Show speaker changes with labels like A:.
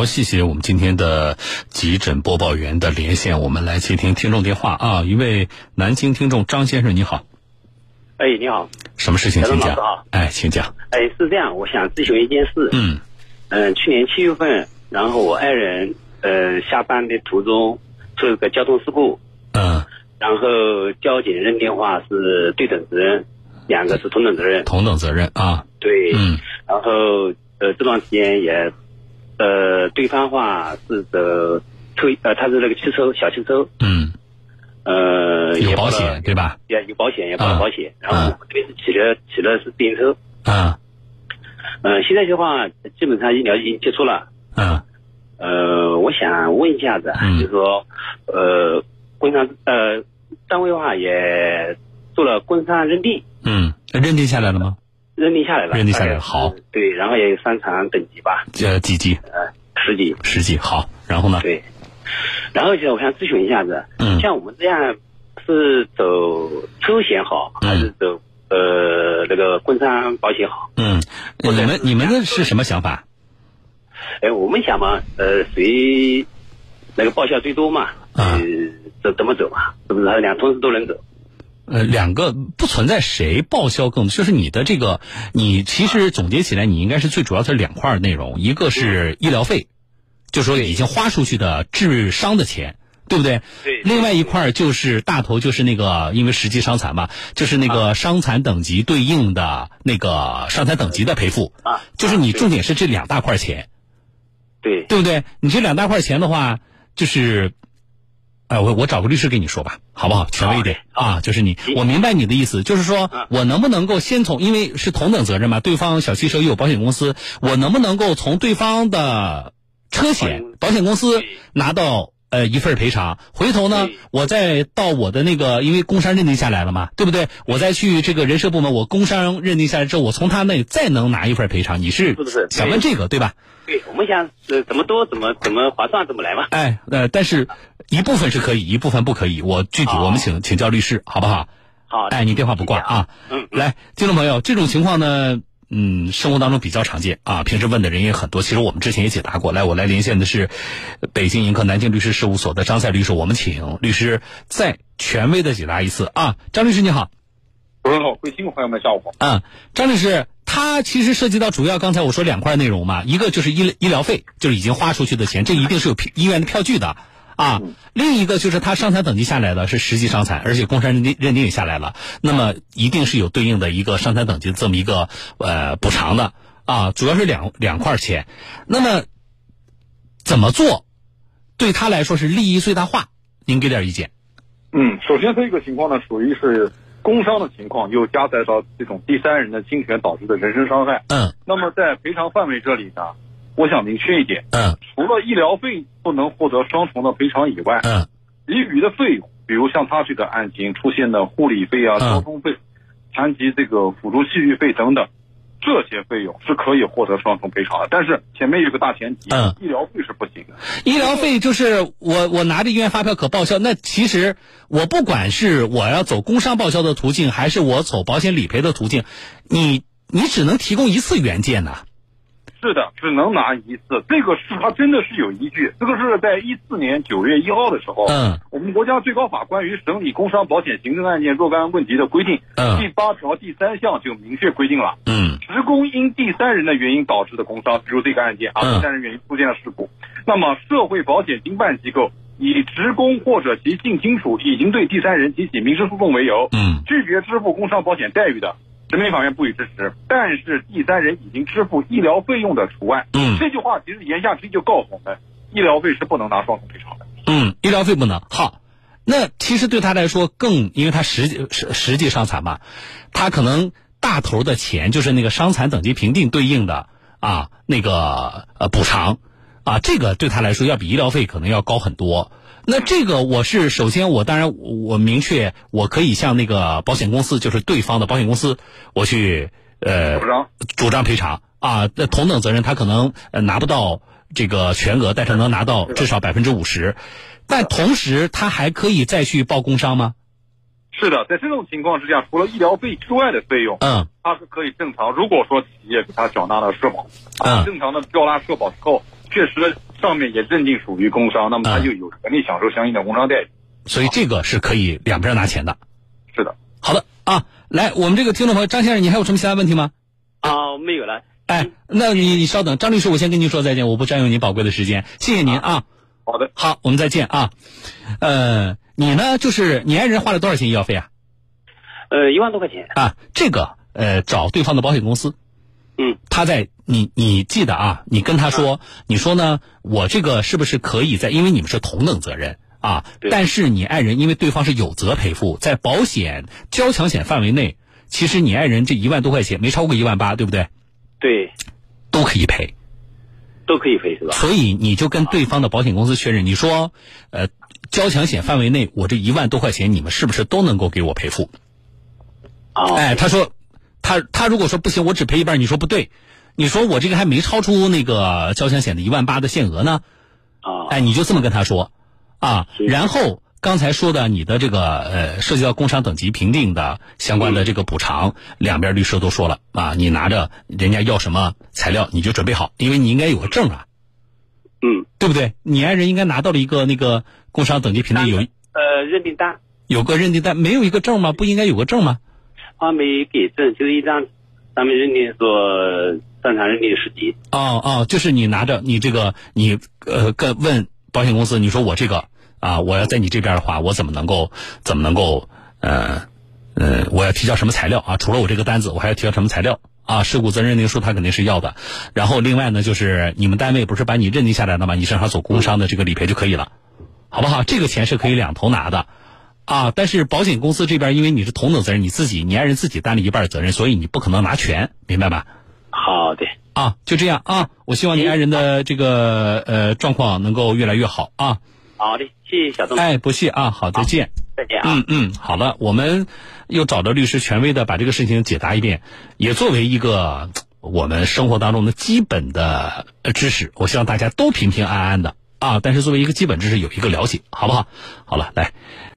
A: 好，谢谢我们今天的急诊播报员的连线，我们来接听听众电话啊。一位南京听众张先生，你好。
B: 哎，你好。
A: 什么事情，请讲。哎，请讲。
B: 哎，是这样，我想咨询一件事。
A: 嗯。
B: 嗯，去年七月份，然后我爱人呃下班的途中出了个交通事故。
A: 嗯。
B: 然后交警认定话是对等责任，两个是同等责任。
A: 同等责任啊。
B: 对。
A: 嗯。
B: 然后呃这段时间也。呃，对方话是的，车呃，他是那个汽车小汽车，
A: 嗯，
B: 呃，
A: 有保险对吧？
B: 也有保险，也保保险。然后我这边是骑了骑的是自行车，
A: 啊，
B: 嗯，现在的话基本上医疗已经结束了，
A: 嗯，
B: 呃，我想问一下子，就是说，呃，工伤呃单位的话也做了工伤认定，
A: 嗯，认定下来了吗？
B: 认定下来了，
A: 认定下来了，好，
B: 对，然后也有三场等级吧，
A: 呃，几级？
B: 呃，十级，
A: 十级，好，然后呢？
B: 对，然后就我想咨询一下子，
A: 嗯，
B: 像我们这样是走车险好，还是走呃那个工伤保险好？
A: 嗯，你们你们的是什么想法？
B: 哎，我们想嘛，呃，谁那个报销最多嘛？
A: 啊，
B: 怎怎么走嘛？是不是？两同时都能走？
A: 呃，两个不存在谁报销更多，就是你的这个，你其实总结起来，你应该是最主要是两块内容，一个是医疗费，就说已经花出去的治伤的钱，对不对？
B: 对。
A: 另外一块就是大头，就是那个因为实际伤残嘛，就是那个伤残等级对应的那个伤残等级的赔付
B: 啊，
A: 就是你重点是这两大块钱，
B: 对，
A: 对不对？你这两大块钱的话，就是。哎，我我找个律师跟你说吧，好不好？权威一点啊，就是你，我明白你的意思，就是说我能不能够先从，因为是同等责任嘛，对方小汽车也有保险公司，我能不能够从对方的车险保险公司拿到呃一份赔偿？回头呢，我再到我的那个，因为工伤认定下来了嘛，对不对？我再去这个人社部门，我工伤认定下来之后，我从他那再能拿一份赔偿？你是想问这个对吧？
B: 对，我们想呃怎么多怎么怎么划算怎么来嘛。
A: 哎，呃，但是。一部分是可以，一部分不可以。我具体我们请请教律师，好不好？
B: 好。
A: 哎，你电话不挂
B: 啊。嗯。
A: 来，听众朋友，这种情况呢，嗯，生活当中比较常见啊，平时问的人也很多。其实我们之前也解答过来。我来连线的是北京盈科南京律师事务所的张赛律师，我们请律师再权威的解答一次啊。张律师你好。
C: 主持人好，各位听众朋友们下午好。
A: 嗯，张律师，他其实涉及到主要刚才我说两块内容嘛，一个就是医医疗费，就是已经花出去的钱，这一定是有医院的票据的。啊，另一个就是他伤残等级下来的是实际伤残，而且工伤认定认定也下来了，那么一定是有对应的一个伤残等级这么一个呃补偿的啊，主要是两两块钱。那么怎么做对他来说是利益最大化？您给点意见。
C: 嗯，首先这个情况呢，属于是工伤的情况，又加载到这种第三人的侵权导致的人身伤害。
A: 嗯。
C: 那么在赔偿范围这里呢？我想明确一点，
A: 嗯，
C: 除了医疗费不能获得双重的赔偿以外，
A: 嗯，
C: 其余的费用，比如像他这个案情出现的护理费啊、交通费、残疾这个辅助器具费等等，这些费用是可以获得双重赔偿的。但是前面有个大前提，
A: 嗯，
C: 医疗费是不行的。
A: 医疗费就是我我拿着医院发票可报销，那其实我不管是我要走工伤报销的途径，还是我走保险理赔的途径，你你只能提供一次原件呐。
C: 是的，只能拿一次，这个是他真的是有依据。这个是在一四年九月一号的时候，
A: 嗯，
C: 我们国家最高法关于审理工伤保险行政案件若干问题的规定，
A: 嗯，
C: 第八条第三项就明确规定了，
A: 嗯，
C: 职工因第三人的原因导致的工伤，比如这个案件啊，第三人原因出现了事故，那么社会保险经办机构以职工或者其近亲属已经对第三人提起民事诉讼为由，
A: 嗯，
C: 拒绝支付工伤保险待遇的。人民法院不予支持，但是第三人已经支付医疗费用的除外。
A: 嗯，
C: 这句话其实言下之意就告诉我们，医疗费是不能拿双重赔偿的。
A: 嗯，医疗费不能。好，那其实对他来说更，因为他实际实实际伤残嘛，他可能大头的钱就是那个伤残等级评定对应的啊那个呃补偿啊，这个对他来说要比医疗费可能要高很多。那这个我是首先我当然我明确我可以向那个保险公司就是对方的保险公司我去呃
C: 主张
A: 主张赔偿啊那同等责任他可能呃拿不到这个全额但是能拿到至少百分之五十，但同时他还可以再去报工伤吗？
C: 是的，在这种情况之下，除了医疗费之外的费用，
A: 嗯，
C: 他是可以正常。如果说企业给他缴纳了社保，
A: 嗯，
C: 正常的缴纳社保之后，确实上面也认定属于工伤，那么他就有权利享受相应的工伤待遇。
A: 所以这个是可以两边拿钱的。
C: 是的。
A: 好的啊，来，我们这个听众朋友张先生，你还有什么其他问题吗？
B: 啊，没有了。
A: 哎，那你你稍等，张律师，我先跟您说再见，我不占用您宝贵的时间，谢谢您啊。
C: 好的，
A: 好，我们再见啊。呃，你呢？就是你爱人花了多少钱医药费啊？
B: 呃，一万多块钱。
A: 啊，这个呃，找对方的保险公司。
B: 嗯。
A: 他在你你记得啊？你跟他说，你说呢？我这个是不是可以在？因为你们是同等责任啊。但是你爱人因为对方是有责赔付，在保险交强险范围内，其实你爱人这一万多块钱没超过一万八，对不对？
B: 对。
A: 都可以赔。
B: 都可以赔是吧？
A: 所以你就跟对方的保险公司确认，你说，呃，交强险范围内，我这一万多块钱，你们是不是都能够给我赔付？
B: 哦，
A: 哎，他说，他他如果说不行，我只赔一半，你说不对，你说我这个还没超出那个交强险的一万八的限额呢，
B: 啊，
A: 哎，你就这么跟他说，啊，然后刚才说的你的这个呃，涉及到工伤等级评定的相关的这个补偿，两边律师都说了啊，你拿着人家要什么材料，你就准备好，因为你应该有个证啊。
B: 嗯，
A: 对不对？你爱人应该拿到了一个那个工伤等级评定有
B: 呃认定单，
A: 有个认定单，没有一个证吗？不应该有个证吗？
B: 他没给证，就是一张咱们认定说正常认定十级。
A: 哦哦，就是你拿着你这个，你呃，跟问保险公司，你说我这个啊，我要在你这边的话，我怎么能够怎么能够呃呃，我要提交什么材料啊？除了我这个单子，我还要提交什么材料？啊，事故责任认定书他肯定是要的，然后另外呢，就是你们单位不是把你认定下来了吗？你正好走工伤的这个理赔就可以了，好不好？这个钱是可以两头拿的，啊，但是保险公司这边因为你是同等责任，你自己你爱人自己担了一半责任，所以你不可能拿全，明白吧？
B: 好的，
A: 啊，就这样啊，我希望你爱人的这个呃状况能够越来越好啊。
B: 好的，谢谢小东。
A: 哎，不谢啊，好，再见。
B: 再见啊。
A: 嗯嗯，好了，我们又找到律师权威的把这个事情解答一遍，也作为一个我们生活当中的基本的知识，我希望大家都平平安安的啊。但是作为一个基本知识，有一个了解，好不好？好了，来。